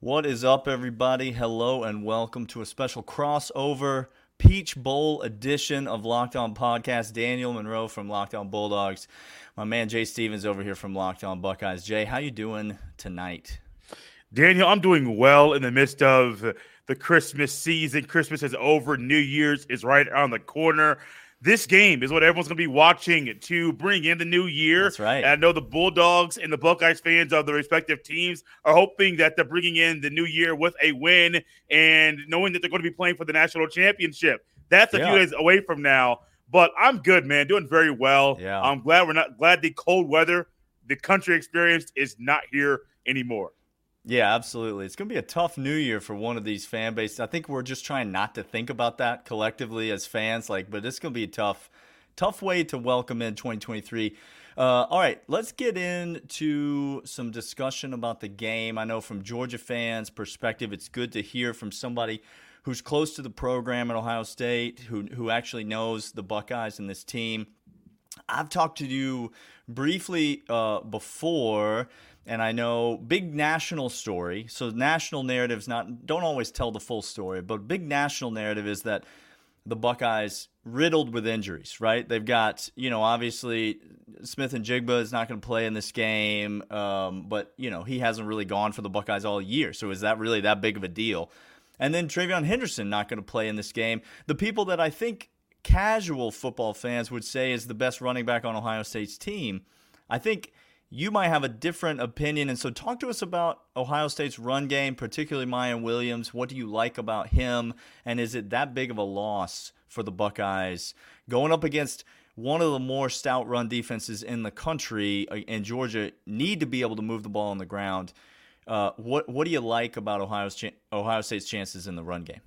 What is up, everybody? Hello, and welcome to a special crossover Peach Bowl edition of Locked On Podcast. Daniel Monroe from Locked On Bulldogs, my man Jay Stevens over here from Locked On Buckeyes. Jay, how you doing tonight? Daniel, I'm doing well in the midst of the Christmas season. Christmas is over. New Year's is right around the corner this game is what everyone's going to be watching to bring in the new year. That's right. And I know the Bulldogs and the Buckeyes fans of the respective teams are hoping that they're bringing in the new year with a win and knowing that they're going to be playing for the national championship. That's a yeah. few days away from now. But I'm good, man. Doing very well. Yeah. I'm glad we're not glad the cold weather the country experienced is not here anymore. Yeah, absolutely. It's going to be a tough new year for one of these fan bases. I think we're just trying not to think about that collectively as fans. Like, but it's going to be a tough, tough way to welcome in 2023. Uh, all right, let's get into some discussion about the game. I know from Georgia fans' perspective, it's good to hear from somebody who's close to the program at Ohio State, who who actually knows the Buckeyes and this team. I've talked to you briefly uh, before and I know big national story. So national narratives not don't always tell the full story, but big national narrative is that the Buckeyes riddled with injuries, right? They've got, you know, obviously Smith-Njigba is not going to play in this game, um, but you know he hasn't really gone for the Buckeyes all year. So is that really that big of a deal? And then TreVeyon Henderson not going to play in this game. The people that I think casual football fans would say is the best running back on Ohio State's team, I think you might have a different opinion. And so, talk to us about Ohio State's run game, particularly Miyan Williams. What do you like about him? And is it that big of a loss for the Buckeyes going up against one of the more stout run defenses in the country? And uh, Georgia need to be able to move the ball on the ground. Uh, what what do you like about Ohio's Ohio State's chances in the run game?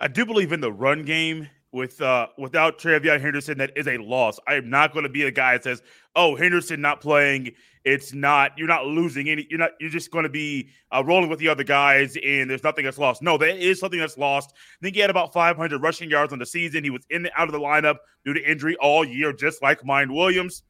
I do believe in the run game with uh without TreVeyon Henderson, that is a loss. I am not going to be the guy that says, "Oh, Henderson not playing, it's not you're not losing any. You're not you're just going to be uh, rolling with the other guys, and there's nothing that's lost. No, there is something that's lost. I think he had about 500 rushing yards on the season. He was in and out of the lineup due to injury all year, just like Miyan Williams.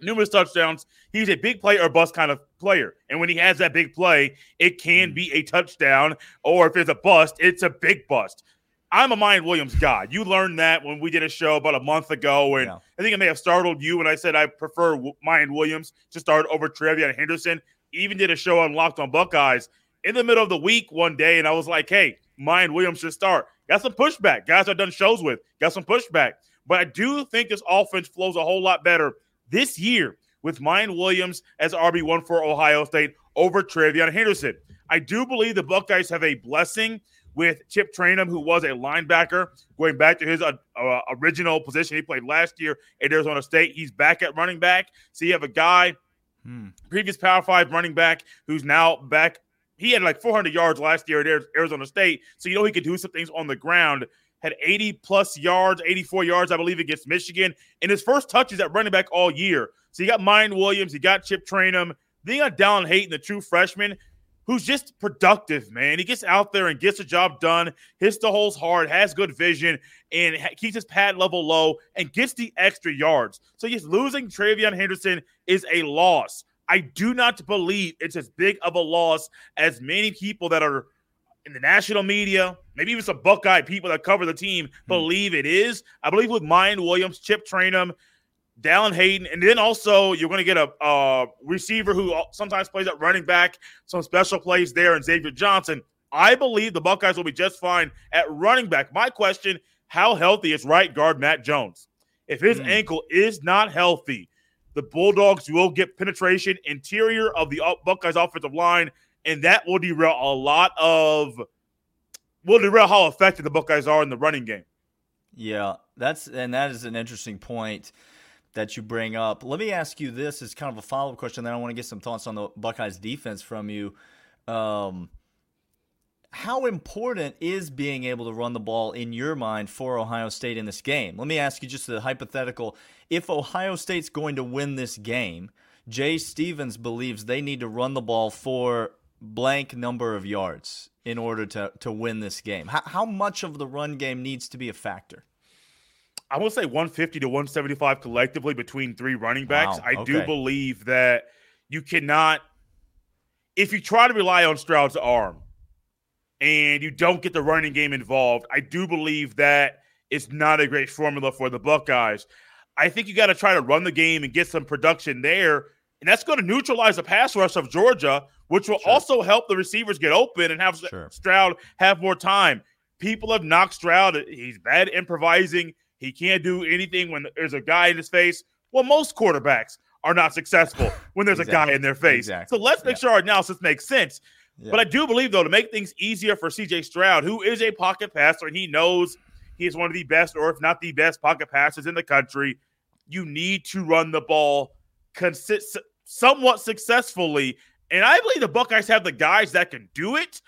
Numerous touchdowns. He's a big play or bust kind of player. And when he has that big play, it can mm. be a touchdown. Or if it's a bust, it's a big bust. I'm a Miyan Williams guy. You learned that when we did a show about a month ago, and yeah. I think it may have startled you when I said I prefer Miyan Williams to start over TreVeyon Henderson. Even did a show on Locked on Buckeyes in the middle of the week one day, and I was like, "Hey, Miyan Williams should start." Got some pushback. Guys I've done shows with got some pushback, but I do think this offense flows a whole lot better this year with Miyan Williams as RB one for Ohio State over TreVeyon Henderson. I do believe the Buckeyes have a blessing with Chip Trayanum, who was a linebacker, going back to his uh, uh, original position he played last year at Arizona State. He's back at running back. So you have a guy, hmm. previous Power Five running back, who's now back. He had like 400 yards last year at Arizona State. So you know he could do some things on the ground. Had 80 plus yards, 84 yards, I believe, against Michigan. And his first touches at running back all year. So you got Miyan Williams, you got Chip Trayanum. Then you got Dallan Hayden, the true freshman who's just productive, man. He gets out there and gets the job done, hits the holes hard, has good vision, and keeps his pad level low and gets the extra yards. So, yes, losing TreVeyon Henderson is a loss. I do not believe it's as big of a loss as many people that are in the national media, maybe even some Buckeye people that cover the team hmm. believe it is. I believe with Miyan Williams, Chip Trayanum, Dallan Hayden, and then also you're going to get a, a, receiver who sometimes plays at running back, some special plays there, and Xavier Johnson. I believe the Buckeyes will be just fine at running back. My question: How healthy is right guard Matt Jones? If his mm. ankle is not healthy, the Bulldogs will get penetration interior of the Buckeyes offensive line, and that will derail a lot of will derail how effective the Buckeyes are in the running game. Yeah, that's and that is an interesting point that you bring up. Let me ask you this as kind of a follow up question. Then I want to get some thoughts on the Buckeyes defense from you. Um, how important is being able to run the ball in your mind for Ohio State in this game? Let me ask you just a hypothetical. If Ohio State's going to win this game, Jay Stevens believes they need to run the ball for blank number of yards in order to, to win this game. How, how much of the run game needs to be a factor? I will say 150 to 175 collectively between three running backs. Wow, I do believe that you cannot. if you try to rely on Stroud's arm and you don't get the running game involved, I do believe that it's not a great formula for the Buckeyes. I think you got to try to run the game and get some production there. And that's going to neutralize the pass rush of Georgia, which will sure. also help the receivers get open and have sure. Stroud have more time. People have knocked Stroud. He's bad improvising. He can't do anything when there's a guy in his face. Well, most quarterbacks are not successful when there's exactly. a guy in their face. Exactly. So let's make yeah. sure our analysis makes sense. Yeah. But I do believe, though, to make things easier for CJ Stroud, who is a pocket passer and he knows he is one of the best, or if not the best, pocket passers in the country, you need to run the ball consist- somewhat successfully. And I believe the Buckeyes have the guys that can do it.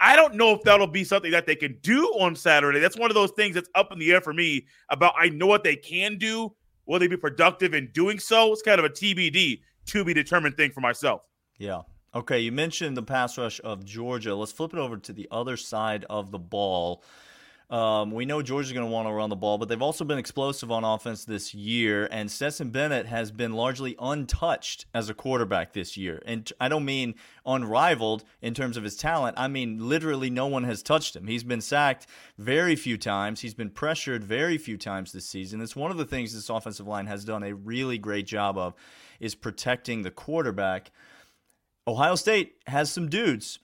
I don't know if that'll be something that they can do on Saturday. That's one of those things that's up in the air for me about I know what they can do. Will they be productive in doing so? It's kind of a TBD, to be determined thing for myself. Yeah. Okay, you mentioned the pass rush of Georgia. Let's flip it over to the other side of the ball. Um, we know Georgia's going to want to run the ball, but they've also been explosive on offense this year. And Stetson Bennett has been largely untouched as a quarterback this year. And I don't mean unrivaled in terms of his talent. I mean literally no one has touched him. He's been sacked very few times. He's been pressured very few times this season. It's one of the things this offensive line has done a really great job of is protecting the quarterback. Ohio State has some dudes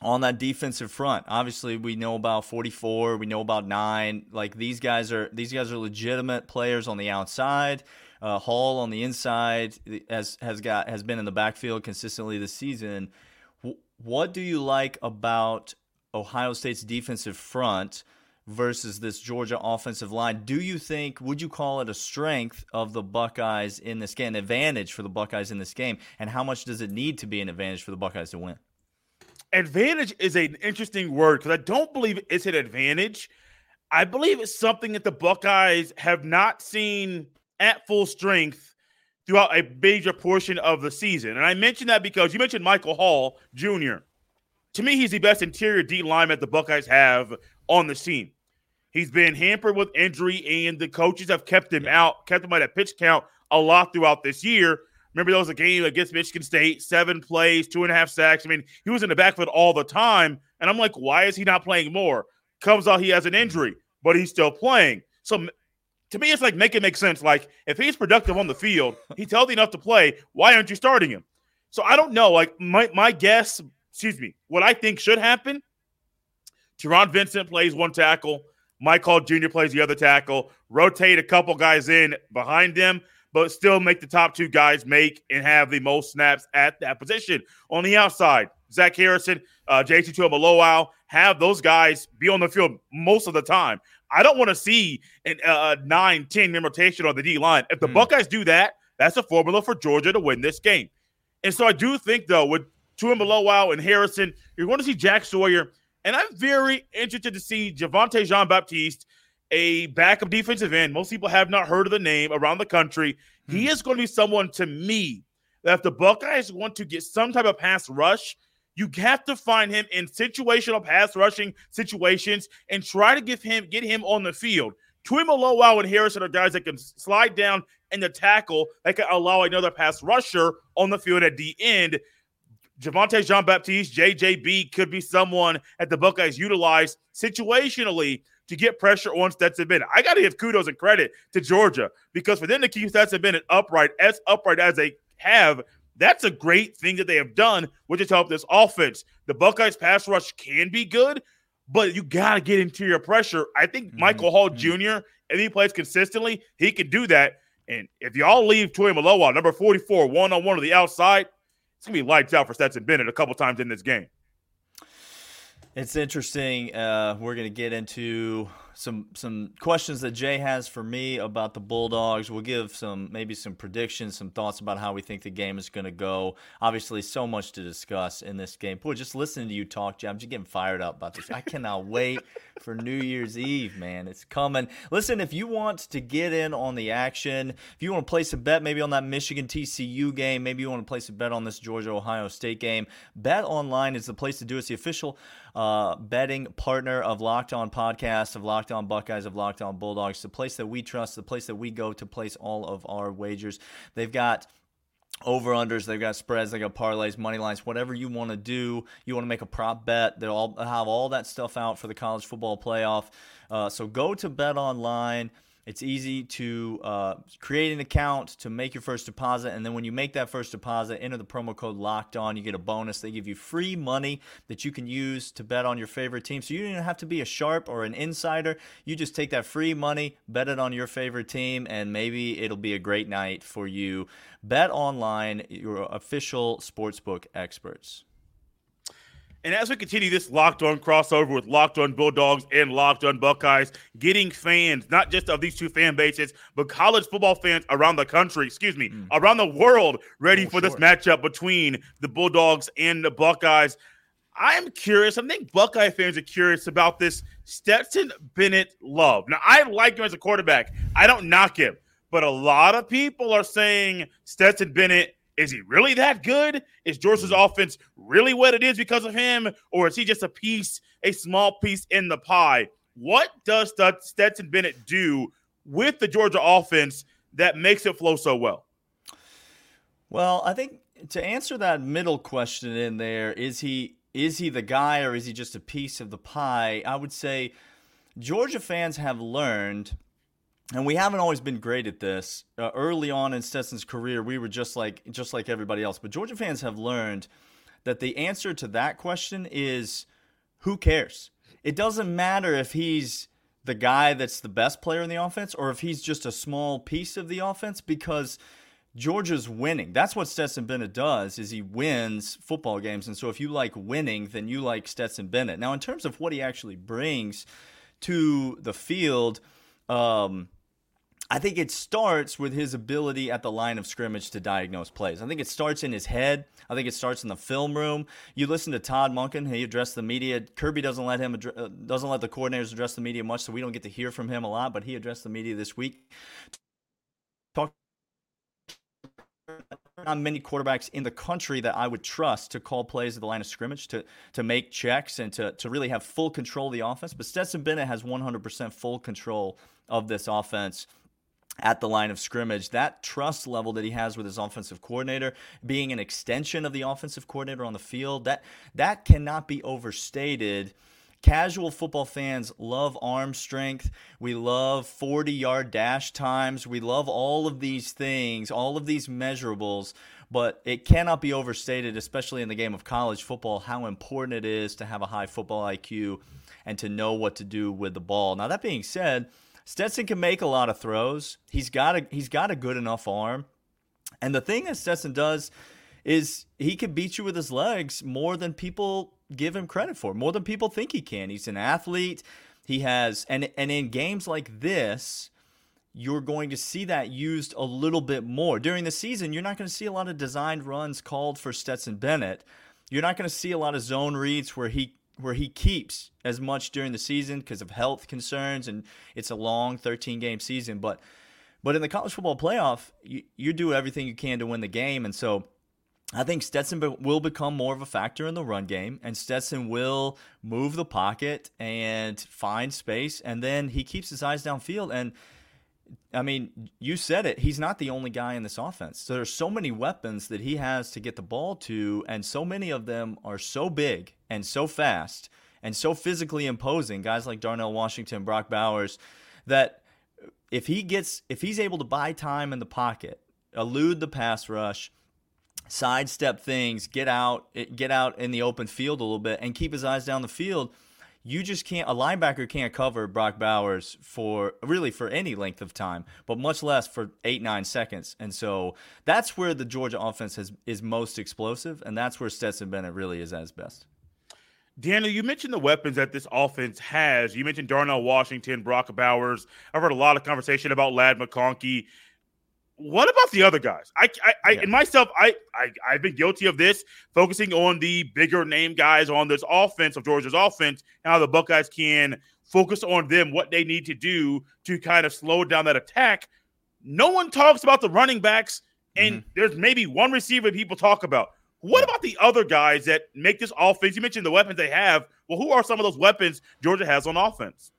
on that defensive front. Obviously, we know about 44, we know about 9. Like these guys are these guys are legitimate players on the outside. Uh, Hall on the inside has has got has been in the backfield consistently this season. what do you like about Ohio State's defensive front versus this Georgia offensive line? Do you think would you call it a strength of the Buckeyes in this game, an advantage for the Buckeyes in this game, and how much does it need to be an advantage for the Buckeyes to win? Advantage is an interesting word because I don't believe it's an advantage. I believe it's something that the Buckeyes have not seen at full strength throughout a major portion of the season. And I mention that because you mentioned Michael Hall Jr. To me, he's the best interior D lineman the Buckeyes have on the team. He's been hampered with injury, and the coaches have kept him out, kept him at a pitch count a lot throughout this year. Remember, there was a game against Michigan State, seven plays, two and a half sacks. I mean, he was in the backfield all the time. And I'm like, why is he not playing more? Comes out he has an injury, but he's still playing. So to me, it's like make it make sense. Like, if he's productive on the field, he's healthy enough to play, why aren't you starting him? So I don't know. Like, my, my guess, excuse me, what I think should happen Taron Vincent plays one tackle. Mike Hall Jr. plays the other tackle. Rotate a couple guys in behind him but still make the top two guys make and have the most snaps at that position. On the outside, Zach Harrison, uh, JT Tuimoloau, have those guys be on the field most of the time. I don't want to see a uh, 9 10 rotation on the D line. If the mm. Buckeyes do that, that's a formula for Georgia to win this game. And so I do think, though, with Tuimoloau and Harrison, you're going to see Jack Sawyer. And I'm very interested to see Javontae Jean Baptiste a backup defensive end. Most people have not heard of the name around the country. Hmm. He is going to be someone to me that if the Buckeyes want to get some type of pass rush, you have to find him in situational pass rushing situations and try to give him get him on the field. Tuimoloau and Harrison are guys that can slide down in the tackle that can allow another pass rusher on the field at the end. Javontae Jean Baptiste, JJB could be someone that the Buckeyes utilize situationally to get pressure on Stetson Bennett. I got to give kudos and credit to Georgia because for them to keep Stetson Bennett upright, as upright as they have, that's a great thing that they have done, which has helped this offense. The Buckeyes pass rush can be good, but you got to get interior pressure. I think mm-hmm. Michael Hall mm-hmm. Jr., if he plays consistently, he can do that. And if y'all leave Tuimoloau, number 44, one on one to the outside, it's going to be lights out for Stetson Bennett a couple times in this game. It's interesting. Uh, we're going to get into some some questions that Jay has for me about the Bulldogs. We'll give some maybe some predictions, some thoughts about how we think the game is going to go. Obviously, so much to discuss in this game. Boy, just listening to you talk, Jay, I'm just getting fired up about this. I cannot wait for New Year's Eve, man. It's coming. Listen, if you want to get in on the action, if you want to place a bet maybe on that Michigan TCU game, maybe you want to place a bet on this Georgia Ohio State game, Bet Online is the place to do it. It's the official uh, betting partner of Locked On Podcast of Locked On Buckeyes, of Locked On Bulldogs, the place that we trust, the place that we go to place all of our wagers. They've got over unders. They've got spreads. They got parlays, money lines, whatever you want to do. You want to make a prop bet. They'll all have all that stuff out for the college football playoff. Uh, so go to Bet Online. It's easy to uh, create an account to make your first deposit, and then when you make that first deposit, enter the promo code Locked On. You get a bonus. They give you free money that you can use to bet on your favorite team. So you don't even have to be a sharp or an insider. You just take that free money, bet it on your favorite team, and maybe it'll be a great night for you. Bet Online, your official sportsbook experts. And as we continue this locked on crossover with locked on Bulldogs and locked on Buckeyes, getting fans, not just of these two fan bases, but college football fans around the country, excuse me, mm. around the world, ready oh, for sure. this matchup between the Bulldogs and the Buckeyes. I'm curious. I think Buckeye fans are curious about this Stetson Bennett love. Now, I like him as a quarterback. I don't knock him, but a lot of people are saying Stetson Bennett is he really that good? Is Georgia's mm-hmm. offense really what it is because of him? Or is he just a piece, a small piece in the pie? What does Stetson Bennett do with the Georgia offense that makes it flow so well? Well, I think to answer that middle question in there, is he is he the guy or is he just a piece of the pie? I would say Georgia fans have learned – and we haven't always been great at this. Uh, early on in Stetson's career, we were just like just like everybody else. But Georgia fans have learned that the answer to that question is who cares? It doesn't matter if he's the guy that's the best player in the offense or if he's just a small piece of the offense because Georgia's winning. That's what Stetson Bennett does is he wins football games. And so if you like winning, then you like Stetson Bennett. Now in terms of what he actually brings to the field, um, I think it starts with his ability at the line of scrimmage to diagnose plays. I think it starts in his head. I think it starts in the film room. You listen to Todd Monken; he addressed the media. Kirby doesn't let him uh, doesn't let the coordinators address the media much, so we don't get to hear from him a lot. But he addressed the media this week. Talk not many quarterbacks in the country that I would trust to call plays at the line of scrimmage, to to make checks, and to to really have full control of the offense. But Stetson Bennett has 100% full control of this offense at the line of scrimmage. That trust level that he has with his offensive coordinator, being an extension of the offensive coordinator on the field, that that cannot be overstated. Casual football fans love arm strength. We love 40 yard dash times. We love all of these things, all of these measurables, but it cannot be overstated, especially in the game of college football, how important it is to have a high football IQ and to know what to do with the ball. Now, that being said, Stetson can make a lot of throws. He's got a he's got a good enough arm. And the thing that Stetson does is he can beat you with his legs more than people give him credit for, more than people think he can. He's an athlete. He has and and in games like this, you're going to see that used a little bit more. During the season, you're not going to see a lot of designed runs called for Stetson Bennett. You're not going to see a lot of zone reads where he where he keeps as much during the season because of health concerns and it's a long 13 game season but but in the college football playoff you, you do everything you can to win the game and so I think Stetson will become more of a factor in the run game, and Stetson will move the pocket and find space, and then he keeps his eyes downfield. And I mean, you said it. He's not the only guy in this offense. So there's so many weapons that he has to get the ball to, and so many of them are so big and so fast and so physically imposing. Guys like Darnell Washington, Brock Bowers, that if he gets, if he's able to buy time in the pocket, elude the pass rush, sidestep things, get out, get out in the open field a little bit, and keep his eyes down the field you just can't a linebacker can't cover Brock Bowers for really for any length of time, but much less for eight nine seconds. And so that's where the Georgia offense has, is most explosive, and that's where Stetson Bennett really is at his best. Daniel, you mentioned the weapons that this offense has. You mentioned Darnell Washington, Brock Bowers. I've heard a lot of conversation about Ladd McConkey what about the other guys? I, I, I yeah. and myself, I, I, I've been guilty of this, focusing on the bigger name guys on this offense of Georgia's offense, and how the Buckeyes can focus on them, what they need to do to kind of slow down that attack. No one talks about the running backs, and mm-hmm. there's maybe one receiver people talk about. What about the other guys that make this offense? You mentioned the weapons they have. Well, who are some of those weapons Georgia has on offense?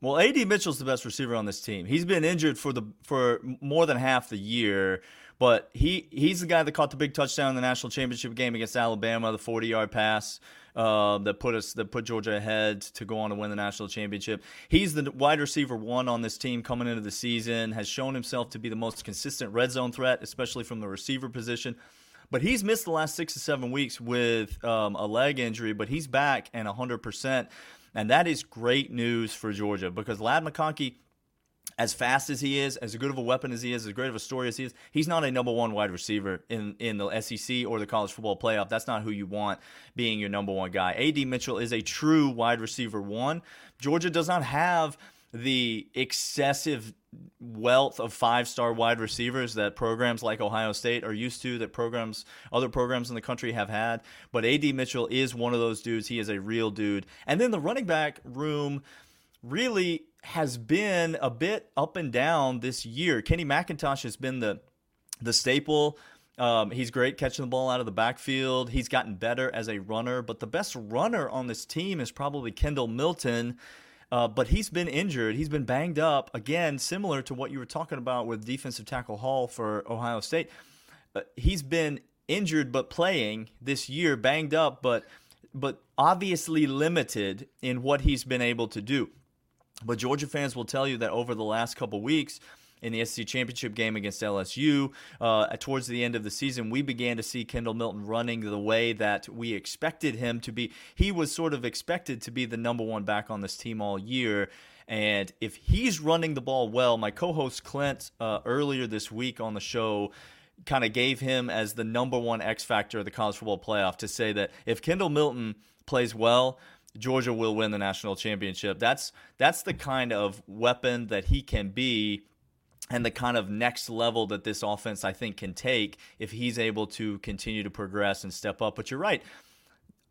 Well, AD Mitchell's the best receiver on this team. He's been injured for the for more than half the year, But he he's the guy that caught the big touchdown in the national championship game against Alabama, the 40 yard pass uh, that put us that put Georgia ahead to go on to win the national championship. He's the wide receiver one on this team coming into the season. Has shown himself to be the most consistent red zone threat, especially from the receiver position. But he's missed the last six to seven weeks with um, a leg injury, but he's back and 100%. And that is great news for Georgia because Ladd McConkey – as fast as he is, as good of a weapon as he is, as great of a story as he is, he's not a number one wide receiver in, in the SEC or the college football playoff. That's not who you want being your number one guy. AD Mitchell is a true wide receiver one. Georgia does not have the excessive wealth of five star wide receivers that programs like Ohio State are used to, that programs, other programs in the country have had. But AD Mitchell is one of those dudes. He is a real dude. And then the running back room really has been a bit up and down this year. Kenny McIntosh has been the the staple. Um, he's great catching the ball out of the backfield. He's gotten better as a runner, but the best runner on this team is probably Kendall Milton. Uh, but he's been injured. He's been banged up again, similar to what you were talking about with defensive tackle Hall for Ohio State. Uh, he's been injured but playing this year, banged up, but but obviously limited in what he's been able to do. But Georgia fans will tell you that over the last couple weeks, in the SEC championship game against LSU. Uh, towards the end of the season, we began to see Kendall Milton running the way that we expected him to be. He was sort of expected to be the number one back on this team all year. And if he's running the ball well, my co host Clint uh, earlier this week on the show kind of gave him as the number one X factor of the college football playoff to say that if Kendall Milton plays well, Georgia will win the national championship. That's that's the kind of weapon that he can be and the kind of next level that this offense I think can take if he's able to continue to progress and step up. But you're right.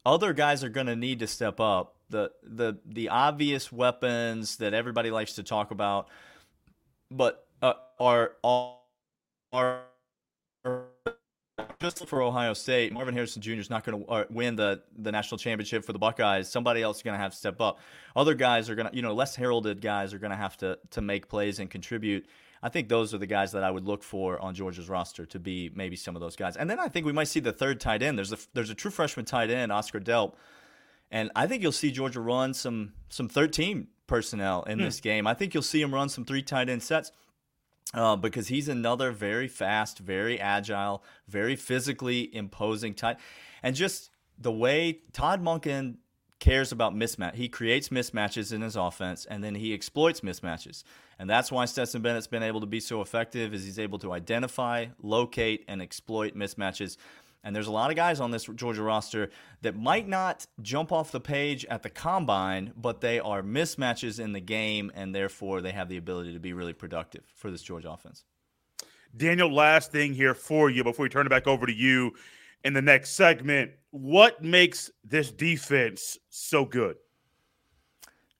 Other guys are going to need to step up. The the the obvious weapons that everybody likes to talk about but uh, are are are just for Ohio State, Marvin Harrison Jr. is not going to uh, win the the national championship for the Buckeyes. Somebody else is going to have to step up. Other guys are going to, you know, less heralded guys are going to have to to make plays and contribute. I think those are the guys that I would look for on Georgia's roster to be maybe some of those guys. And then I think we might see the third tight end. There's a there's a true freshman tight end, Oscar Delp, and I think you'll see Georgia run some some 13 personnel in hmm. this game. I think you'll see him run some three tight end sets uh, because he's another very fast, very agile, very physically imposing type. And just the way Todd Monken cares about mismatch, he creates mismatches in his offense and then he exploits mismatches. And that's why Stetson Bennett's been able to be so effective is he's able to identify, locate, and exploit mismatches. And there's a lot of guys on this Georgia roster that might not jump off the page at the combine, but they are mismatches in the game, and therefore they have the ability to be really productive for this Georgia offense. Daniel, last thing here for you before we turn it back over to you in the next segment. What makes this defense so good?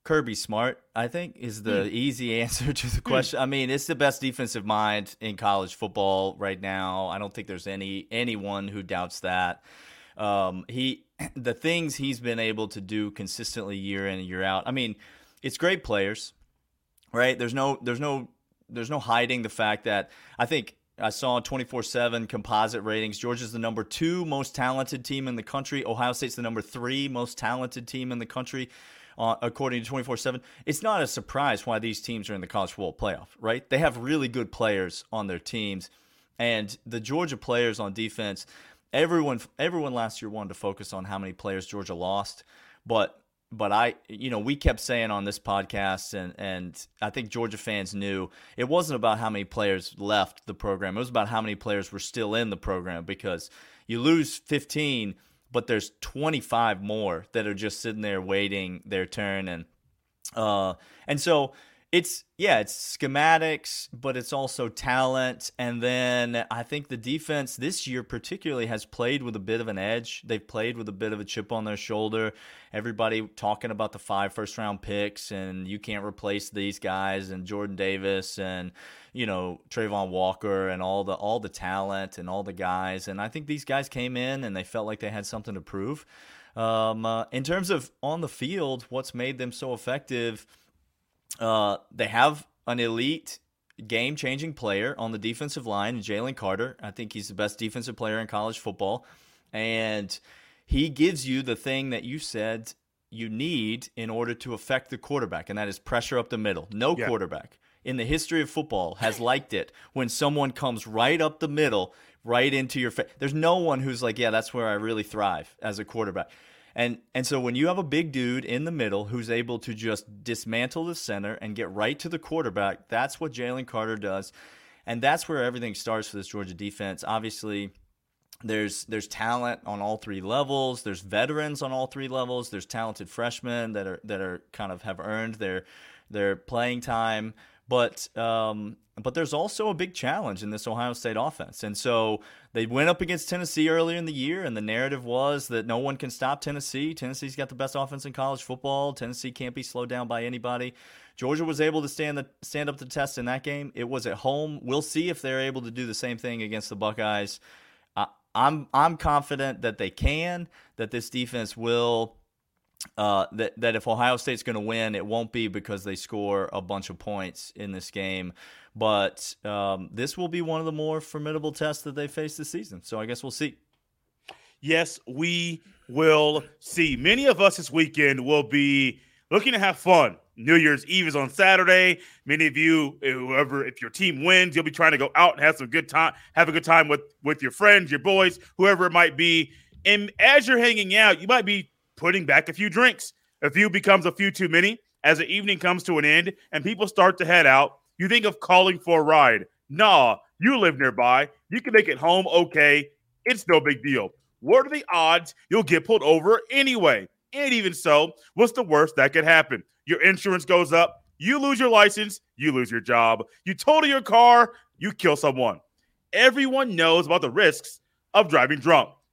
Kirby Smart, I think, is the mm. easy answer to the question. Mm. I mean, it's the best defensive mind in college football right now. I don't think there's any anyone who doubts that. Um, he, the things he's been able to do consistently year in and year out. I mean, it's great players, right? There's no, there's no, there's no hiding the fact that I think I saw 24 7 composite ratings. Georgia's the number two most talented team in the country. Ohio State's the number three most talented team in the country uh, according to 24 7, it's not a surprise why these teams are in the college football playoff, right? They have really good players on their teams. And the Georgia players on defense, everyone everyone last year wanted to focus on how many players Georgia lost, but but I you know we kept saying on this podcast and and I think Georgia fans knew it wasn't about how many players left the program. It was about how many players were still in the program because you lose 15 but there's 25 more that are just sitting there waiting their turn and uh and so it's yeah, it's schematics, but it's also talent. And then I think the defense this year particularly has played with a bit of an edge. They've played with a bit of a chip on their shoulder. Everybody talking about the five first round picks and you can't replace these guys and Jordan Davis and you know Travon Walker and all the all the talent and all the guys. And I think these guys came in and they felt like they had something to prove. Um, uh, in terms of on the field, what's made them so effective? Uh, they have an elite game changing player on the defensive line, Jalen Carter. I think he's the best defensive player in college football. And he gives you the thing that you said you need in order to affect the quarterback, and that is pressure up the middle. No yeah. quarterback in the history of football has liked it when someone comes right up the middle, right into your face. There's no one who's like, yeah, that's where I really thrive as a quarterback. And and so when you have a big dude in the middle who's able to just dismantle the center and get right to the quarterback, that's what Jalen Carter does. And that's where everything starts for this Georgia defense. Obviously, there's there's talent on all three levels. There's veterans on all three levels. There's talented freshmen that are that are kind of have earned their their playing time. But um, but there's also a big challenge in this Ohio State offense. And so they went up against Tennessee earlier in the year, and the narrative was that no one can stop Tennessee. Tennessee's got the best offense in college football. Tennessee can't be slowed down by anybody. Georgia was able to stand the stand up to test in that game. It was at home. We'll see if they're able to do the same thing against the Buckeyes. I'm I'm confident that they can. That this defense will. Uh, that that if Ohio State's going to win, it won't be because they score a bunch of points in this game, but um, this will be one of the more formidable tests that they face this season. So I guess we'll see. Yes, we will see. Many of us this weekend will be looking to have fun. New Year's Eve is on Saturday. Many of you, whoever, if your team wins, you'll be trying to go out and have some good time, have a good time with with your friends, your boys, whoever it might be. And as you're hanging out, you might be putting back a few drinks. A few becomes a few too many. As the evening comes to an end and people start to head out, you think of calling for a ride. Nah, you live nearby. You can make it home okay. It's no big deal. What are the odds you'll get pulled over anyway? And even so, what's the worst that could happen? Your insurance goes up, you lose your license, you lose your job, you total your car, you kill someone. Everyone knows about the risks of driving drunk.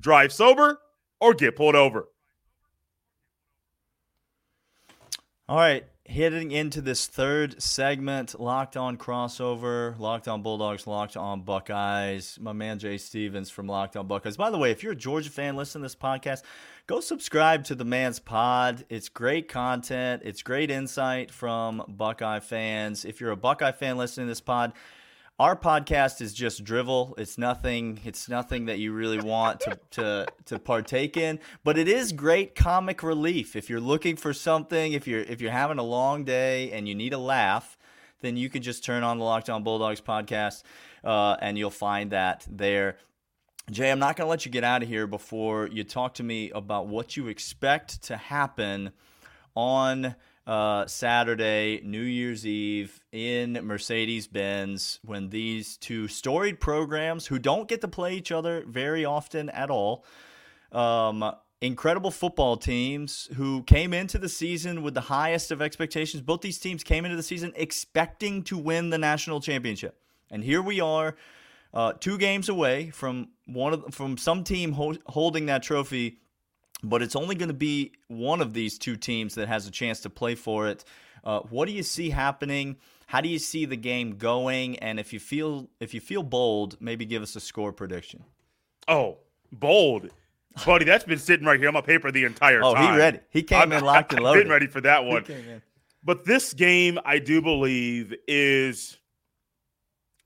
Drive sober or get pulled over. All right heading into this third segment, locked on crossover, locked on Bulldogs, locked on Buckeyes. My man Jay Stevens from Locked On Buckeyes. By the way, if you're a Georgia fan, listen to this podcast. Go subscribe to the man's pod. It's great content. It's great insight from Buckeye fans. If you're a Buckeye fan listening to this pod, our podcast is just drivel. It's nothing. It's nothing that you really want to, to to partake in. But it is great comic relief. If you're looking for something, if you're if you're having a long day and you need a laugh, then you can just turn on the Locked On Bulldogs podcast, uh, and you'll find that there. Jay, I'm not going to let you get out of here before you talk to me about what you expect to happen on uh, Saturday, New Year's Eve in Mercedes Benz when these two storied programs who don't get to play each other very often at all, um, incredible football teams who came into the season with the highest of expectations. Both these teams came into the season expecting to win the national championship. And here we are. Uh, two games away from one of from some team ho- holding that trophy but it's only going to be one of these two teams that has a chance to play for it. Uh, what do you see happening? How do you see the game going? And if you feel if you feel bold, maybe give us a score prediction. Oh, bold, buddy! That's been sitting right here on my paper the entire oh, time. Oh, he ready? He came I'm, in locked and loaded. Been ready for that one. But this game, I do believe, is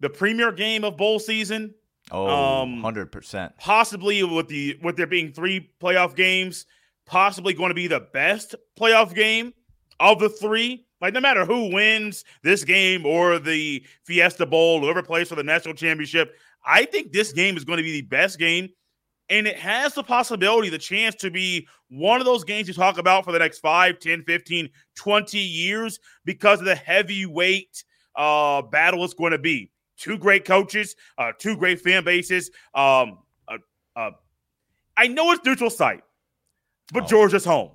the premier game of bowl season. Oh, um, 100%. Possibly with the with there being three playoff games, possibly going to be the best playoff game of the three. Like no matter who wins this game or the Fiesta Bowl, whoever plays for the national championship, I think this game is going to be the best game. And it has the possibility, the chance to be one of those games you talk about for the next 5, 10, 15, 20 years because of the heavyweight uh, battle it's going to be two great coaches, uh, two great fan bases. Um, uh, uh, I know it's neutral site, but oh. Georgia's home.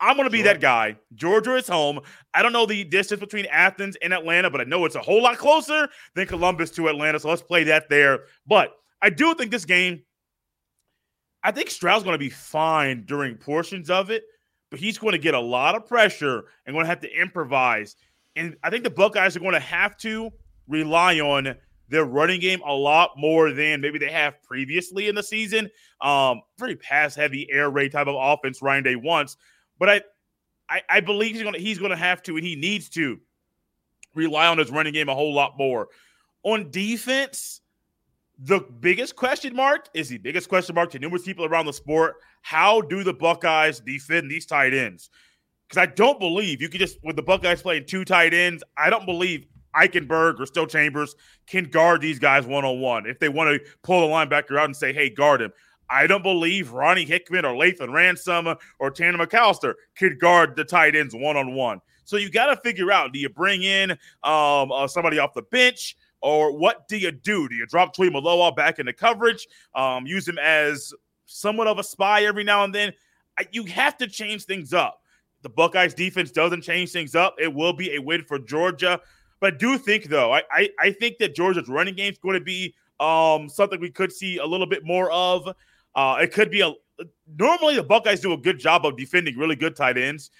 I'm going to be sure. that guy. Georgia is home. I don't know the distance between Athens and Atlanta, but I know it's a whole lot closer than Columbus to Atlanta. So let's play that there. But I do think this game, I think Stroud's going to be fine during portions of it, but he's going to get a lot of pressure and going to have to improvise. And I think the Buckeyes are going to have to rely on their running game a lot more than maybe they have previously in the season. Um, very pass heavy, air raid type of offense Ryan Day wants. But I, I, I believe he's gonna he's gonna have to and he needs to rely on his running game a whole lot more. On defense, the biggest question mark is the biggest question mark to numerous people around the sport. How do the Buckeyes defend these tight ends? Because I don't believe you can just with the Buckeyes playing two tight ends. I don't believe Eichenberg or Steele Chambers can guard these guys one on one. If they want to pull the linebacker out and say, "Hey, guard him," I don't believe Ronnie Hickman or Lathan Ransom or Tanner McCalister could guard the tight ends one on one. So you got to figure out: do you bring in um, uh, somebody off the bench, or what do you do? Do you drop Tuimoloau back into coverage, um, use him as somewhat of a spy every now and then? You have to change things up. The Buckeyes defense doesn't change things up. It will be a win for Georgia. But I do think, though, I, I, I think that Georgia's running game is going to be um, something we could see a little bit more of. Uh, it could be a normally the Buckeyes do a good job of defending really good tight ends.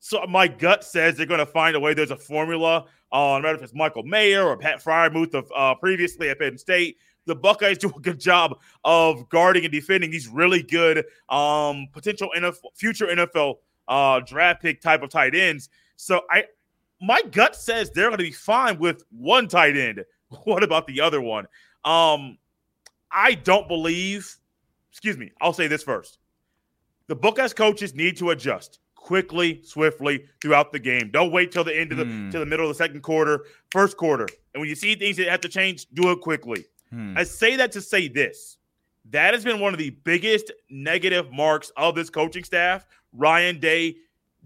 So my gut says they're going to find a way. There's a formula. Uh, no matter if it's Michael Mayer or Pat Freiermuth of uh, previously at Penn State, the Buckeyes do a good job of guarding and defending these really good um, potential NFL, future NFL uh, draft pick type of tight ends. So I, my gut says they're going to be fine with one tight end. What about the other one? Um, I don't believe excuse me, I'll say this first. The Buckeyes coaches need to adjust quickly, swiftly throughout the game. Don't wait till the end of the mm. to the middle of the second quarter, first quarter. And when you see things that have to change, do it quickly. Hmm. I say that to say this. That has been one of the biggest negative marks of this coaching staff. Ryan Day,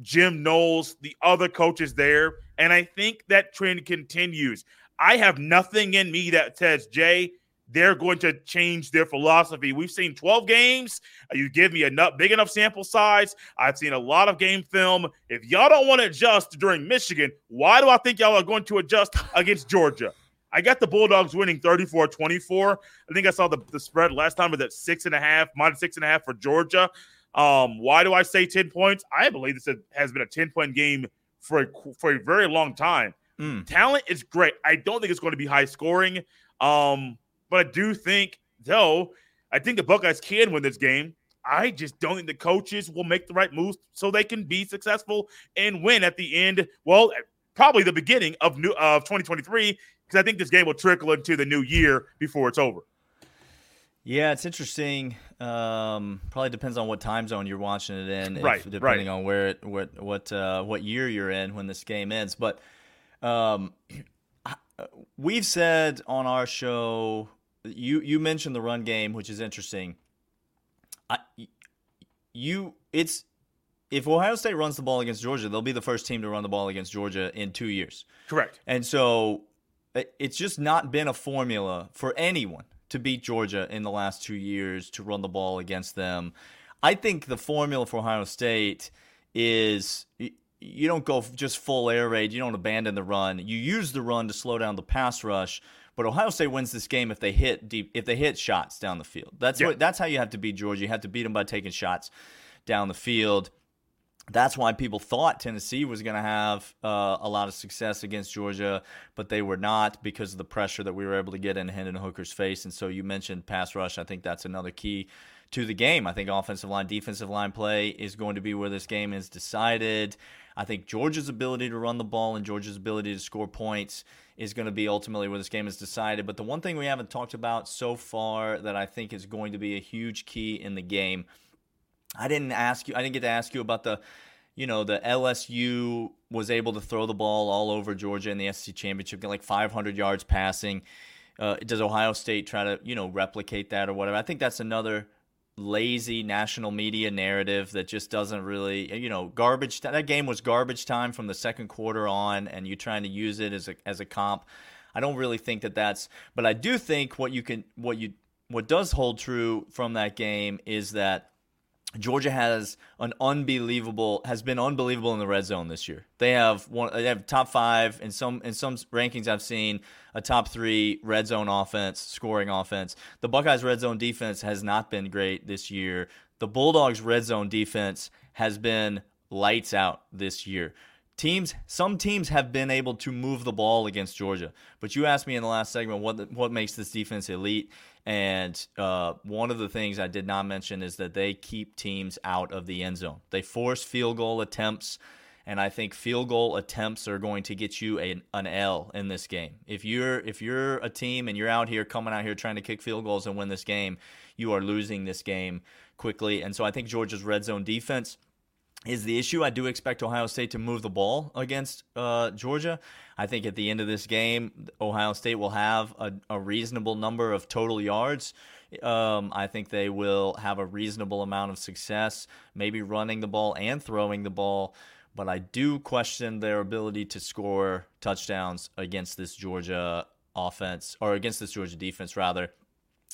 Jim Knowles, the other coaches there. And I think that trend continues. I have nothing in me that says, Jay, they're going to change their philosophy. We've seen 12 games. You give me a big enough sample size. I've seen a lot of game film. If y'all don't want to adjust during Michigan, why do I think y'all are going to adjust against Georgia? I got the Bulldogs winning 34 24. I think I saw the, the spread last time was at six and a half, minus six and a half for Georgia. Um, why do I say 10 points? I believe this has been a 10 point game for a, for a very long time. Mm. Talent is great. I don't think it's going to be high scoring. Um, but I do think, though, I think the Buckeyes can win this game. I just don't think the coaches will make the right moves so they can be successful and win at the end. Well, probably the beginning of new of 2023 because I think this game will trickle into the new year before it's over. Yeah, it's interesting. Um, probably depends on what time zone you're watching it in, right? If, depending right. on where it, what what uh, what year you're in when this game ends. But um, we've said on our show you you mentioned the run game, which is interesting. I, you it's if Ohio State runs the ball against Georgia, they'll be the first team to run the ball against Georgia in two years. Correct. And so it's just not been a formula for anyone to beat Georgia in the last two years to run the ball against them. I think the formula for Ohio State is you don't go just full air raid, you don't abandon the run. You use the run to slow down the pass rush but Ohio State wins this game if they hit deep, if they hit shots down the field. That's yeah. what that's how you have to beat Georgia. You have to beat them by taking shots down the field. That's why people thought Tennessee was going to have uh, a lot of success against Georgia, but they were not because of the pressure that we were able to get in Hendon Hooker's face. And so you mentioned pass rush. I think that's another key to the game. I think offensive line, defensive line play is going to be where this game is decided. I think Georgia's ability to run the ball and Georgia's ability to score points is going to be ultimately where this game is decided. But the one thing we haven't talked about so far that I think is going to be a huge key in the game, I didn't ask you, I didn't get to ask you about the, you know, the LSU was able to throw the ball all over Georgia in the SEC championship, get like 500 yards passing. Uh, does Ohio State try to, you know, replicate that or whatever? I think that's another lazy national media narrative that just doesn't really you know garbage that game was garbage time from the second quarter on and you're trying to use it as a as a comp i don't really think that that's but i do think what you can what you what does hold true from that game is that Georgia has an unbelievable has been unbelievable in the red zone this year. They have one they have top 5 in some in some rankings I've seen a top 3 red zone offense, scoring offense. The Buckeyes red zone defense has not been great this year. The Bulldogs red zone defense has been lights out this year teams some teams have been able to move the ball against Georgia. But you asked me in the last segment what what makes this defense elite, and uh, one of the things I did not mention is that they keep teams out of the end zone. They force field goal attempts. And I think field goal attempts are going to get you an, an L in this game. If you're if you're a team and you're out here coming out here trying to kick field goals and win this game, you are losing this game quickly. And so I think Georgia's red zone defense is the issue. I do expect Ohio State to move the ball against uh, Georgia. I think at the end of this game, Ohio State will have a, a reasonable number of total yards. Um, I think they will have a reasonable amount of success, maybe running the ball and throwing the ball. But I do question their ability to score touchdowns against this Georgia offense, or against this Georgia defense, rather.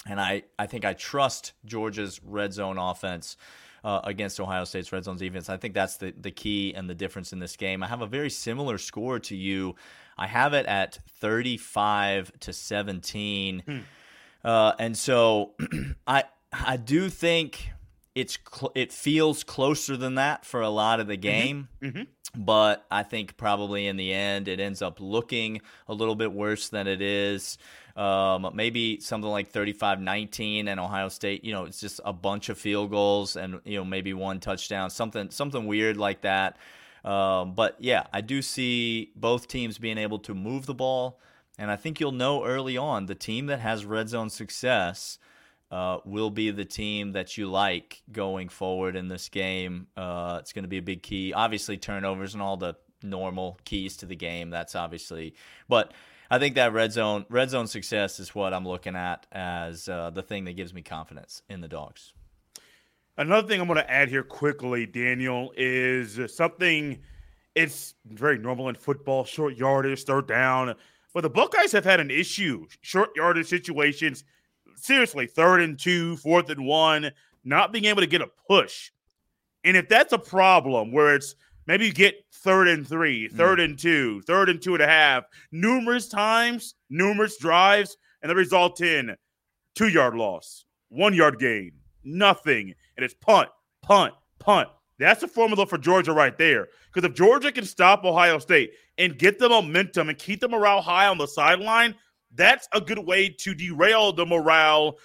And I, I think I trust Georgia's red zone offense uh, against Ohio State's red zone defense. I think that's the, the key and the difference in this game. I have a very similar score to you. I have it at 35 to 17. Hmm. Uh, and so I I do think it's cl- it feels closer than that for a lot of the mm-hmm. game. Mm-hmm. Mm-hmm. But I think probably in the end it ends up looking a little bit worse than it is um, maybe something like 35-19 and Ohio State, you know, it's just a bunch of field goals and you know maybe one touchdown, something something weird like that. Um, but yeah, I do see both teams being able to move the ball, and I think you'll know early on the team that has red zone success. Uh, will be the team that you like going forward in this game. Uh, it's going to be a big key. Obviously, turnovers and all the normal keys to the game. That's obviously, but I think that red zone red zone success is what I'm looking at as uh, the thing that gives me confidence in the dogs. Another thing I'm going to add here quickly, Daniel, is something. It's very normal in football, short yardage, third down. But the Buckeyes have had an issue, short yardage situations. Seriously, third and two, fourth and one, not being able to get a push. And if that's a problem where it's maybe you get third and three, third mm. mm. and two, third and two and a half, numerous times, numerous drives, and the result in two yard loss, one yard gain, nothing. And it's punt, punt, punt. That's the formula for Georgia right there. Because if Georgia can stop Ohio State and get the momentum and keep the morale high on the sideline, that's a good way to derail the morale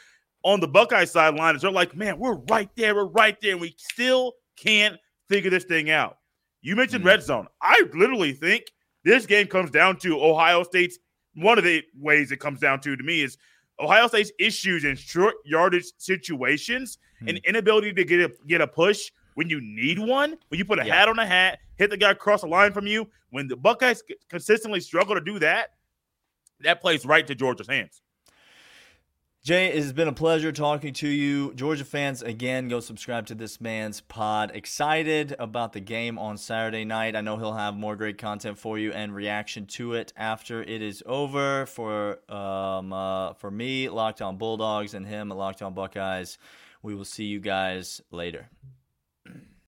on the Buckeye sideline. Is they're like, man, we're right there, we're right there, and we still can't figure this thing out. You mentioned mm-hmm. red zone. I literally think this game comes down to Ohio State's one of the ways it comes down to to me is Ohio State's issues in short yardage situations mm-hmm. and inability to get a get a push when you need one, when you put a yeah. hat on a hat, hit the guy across the line from you. When the Buckeyes consistently struggle to do that, that plays right to Georgia's hands. Jay, it has been a pleasure talking to you. Georgia fans, again, go subscribe to this man's pod. Excited about the game on Saturday night. I know he'll have more great content for you and reaction to it after it is over. For um, uh, for me, Locked On Bulldogs, and him, Locked On Buckeyes. We will see you guys later.